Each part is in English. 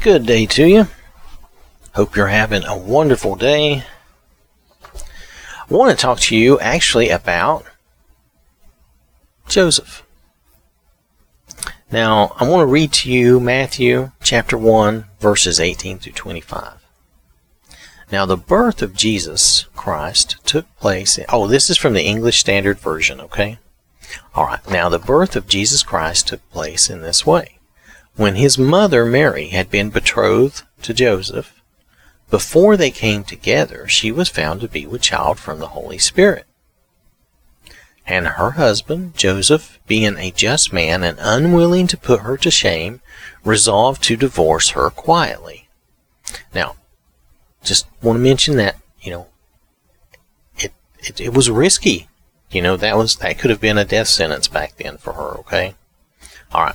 Good day to you. Hope you're having a wonderful day. I want to talk to you actually about Joseph. Now, I want to read to you Matthew chapter 1, verses 18 through 25. Now, the birth of Jesus Christ took place. In, oh, this is from the English Standard Version, okay? All right. Now, the birth of Jesus Christ took place in this way. When his mother Mary had been betrothed to Joseph, before they came together, she was found to be with child from the Holy Spirit. And her husband, Joseph, being a just man and unwilling to put her to shame, resolved to divorce her quietly. Now, just want to mention that, you know, it, it, it was risky. You know, that was, that could have been a death sentence back then for her, okay? Alright,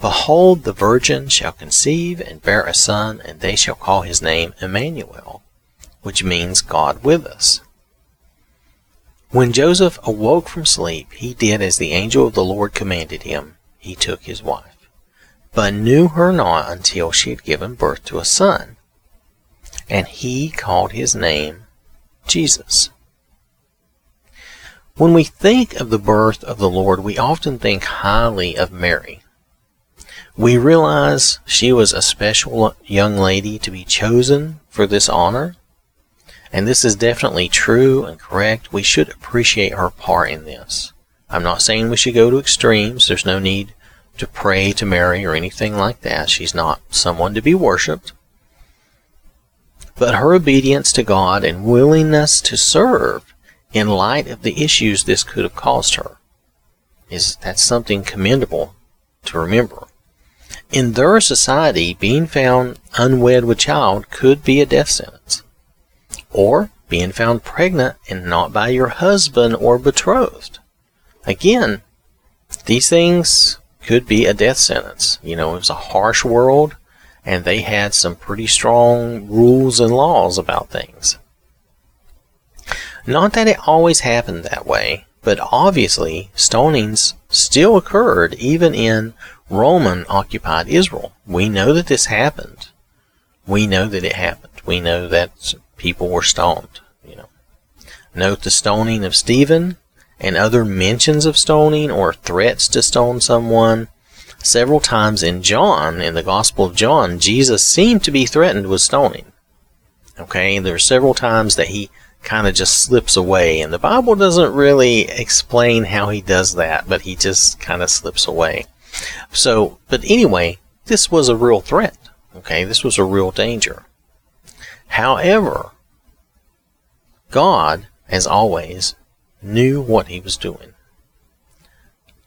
Behold, the virgin shall conceive and bear a son, and they shall call his name Emmanuel, which means God with us. When Joseph awoke from sleep, he did as the angel of the Lord commanded him. He took his wife, but knew her not until she had given birth to a son. And he called his name Jesus. When we think of the birth of the Lord, we often think highly of Mary. We realize she was a special young lady to be chosen for this honor. And this is definitely true and correct. We should appreciate her part in this. I'm not saying we should go to extremes. There's no need to pray to Mary or anything like that. She's not someone to be worshiped. But her obedience to God and willingness to serve in light of the issues this could have caused her is that's something commendable to remember. In their society, being found unwed with child could be a death sentence. Or being found pregnant and not by your husband or betrothed. Again, these things could be a death sentence. You know, it was a harsh world and they had some pretty strong rules and laws about things. Not that it always happened that way, but obviously stonings still occurred even in Roman occupied Israel. We know that this happened. We know that it happened. We know that people were stoned. You know. Note the stoning of Stephen and other mentions of stoning or threats to stone someone. Several times in John, in the Gospel of John, Jesus seemed to be threatened with stoning. Okay, there are several times that he kind of just slips away, and the Bible doesn't really explain how he does that, but he just kind of slips away. So, but anyway, this was a real threat. Okay, this was a real danger. However, God, as always, knew what he was doing.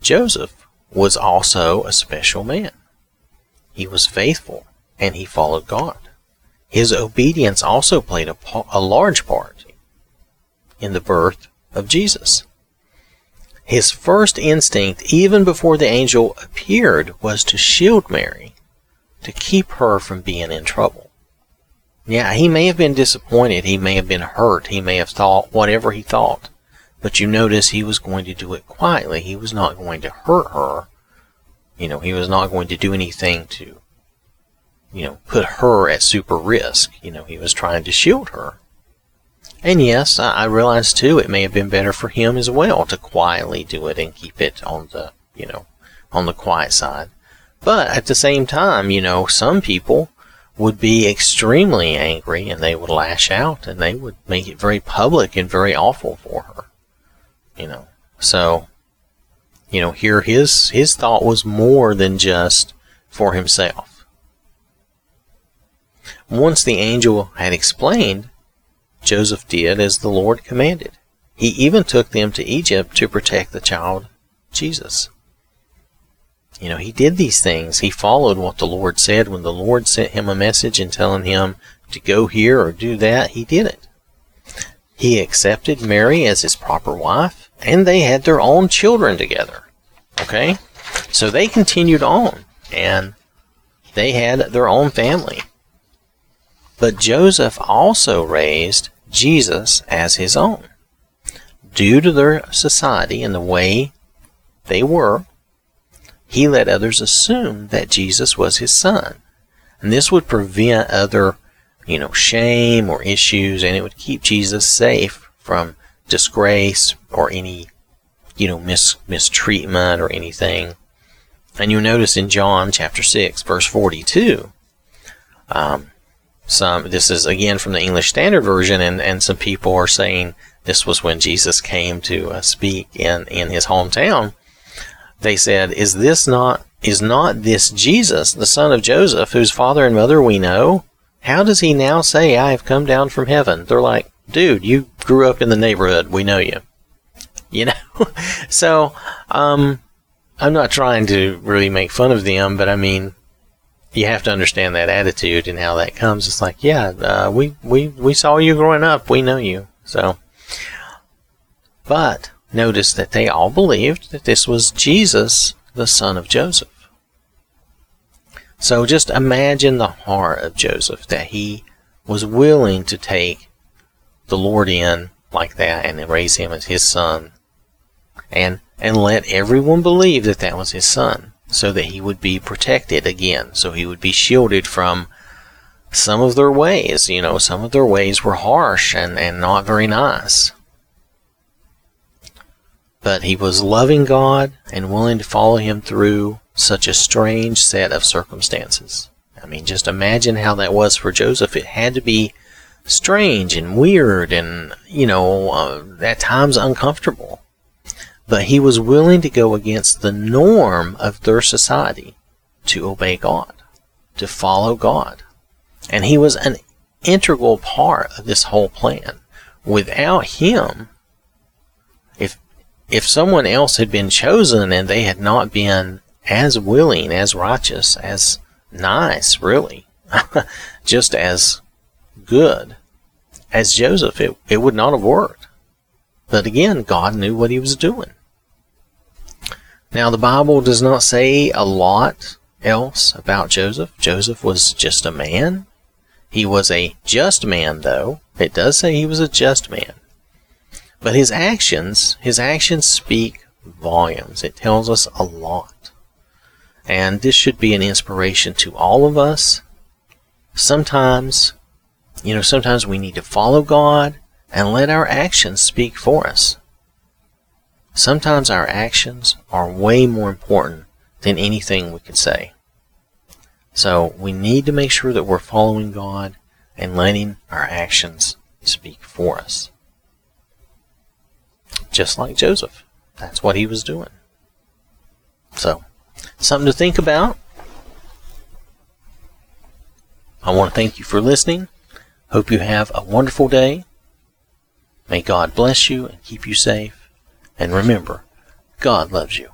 Joseph was also a special man. He was faithful and he followed God. His obedience also played a, a large part in the birth of Jesus. His first instinct, even before the angel appeared, was to shield Mary, to keep her from being in trouble. Yeah, he may have been disappointed, he may have been hurt, he may have thought whatever he thought, but you notice he was going to do it quietly. He was not going to hurt her. You know, he was not going to do anything to, you know, put her at super risk. You know, he was trying to shield her. And yes, I, realize too, it may have been better for him as well to quietly do it and keep it on the, you know, on the quiet side. But at the same time, you know, some people would be extremely angry and they would lash out and they would make it very public and very awful for her. You know, so, you know, here his, his thought was more than just for himself. Once the angel had explained Joseph did as the Lord commanded. He even took them to Egypt to protect the child Jesus. You know, he did these things. He followed what the Lord said. When the Lord sent him a message and telling him to go here or do that, he did it. He accepted Mary as his proper wife, and they had their own children together. Okay? So they continued on, and they had their own family. But Joseph also raised Jesus as his own. Due to their society and the way they were, he let others assume that Jesus was his son. And this would prevent other, you know, shame or issues, and it would keep Jesus safe from disgrace or any, you know, mis- mistreatment or anything. And you'll notice in John chapter 6, verse 42, um, some this is again from the English Standard Version, and, and some people are saying this was when Jesus came to uh, speak in, in his hometown. They said, "Is this not is not this Jesus, the son of Joseph, whose father and mother we know? How does he now say, I have come down from heaven?" They're like, "Dude, you grew up in the neighborhood. We know you." You know, so um, I'm not trying to really make fun of them, but I mean, you have to understand that attitude and how that comes. It's like, yeah, uh, we, we, we saw you growing up. We know you. So, but notice that they all believed that this was Jesus, the son of Joseph. So just imagine the heart of Joseph that he was willing to take the Lord in like that and raise him as his son and and let everyone believe that that was his son so that he would be protected again, so he would be shielded from some of their ways. You know, some of their ways were harsh and, and not very nice. But he was loving God and willing to follow him through such a strange set of circumstances. I mean, just imagine how that was for Joseph. It had to be strange and weird and, you know, uh, at times uncomfortable but he was willing to go against the norm of their society to obey God, to follow God. And he was an integral part of this whole plan. Without him, if if someone else had been chosen and they had not been as willing, as righteous, as nice, really, just as good as Joseph, it, it would not have worked. But again, God knew what he was doing. Now, the Bible does not say a lot else about Joseph. Joseph was just a man. He was a just man, though. It does say he was a just man. But his actions, his actions speak volumes. It tells us a lot. And this should be an inspiration to all of us. Sometimes, you know, sometimes we need to follow God and let our actions speak for us. Sometimes our actions are way more important than anything we could say. So we need to make sure that we're following God and letting our actions speak for us. Just like Joseph. That's what he was doing. So, something to think about. I want to thank you for listening. Hope you have a wonderful day. May God bless you and keep you safe. And remember, God loves you.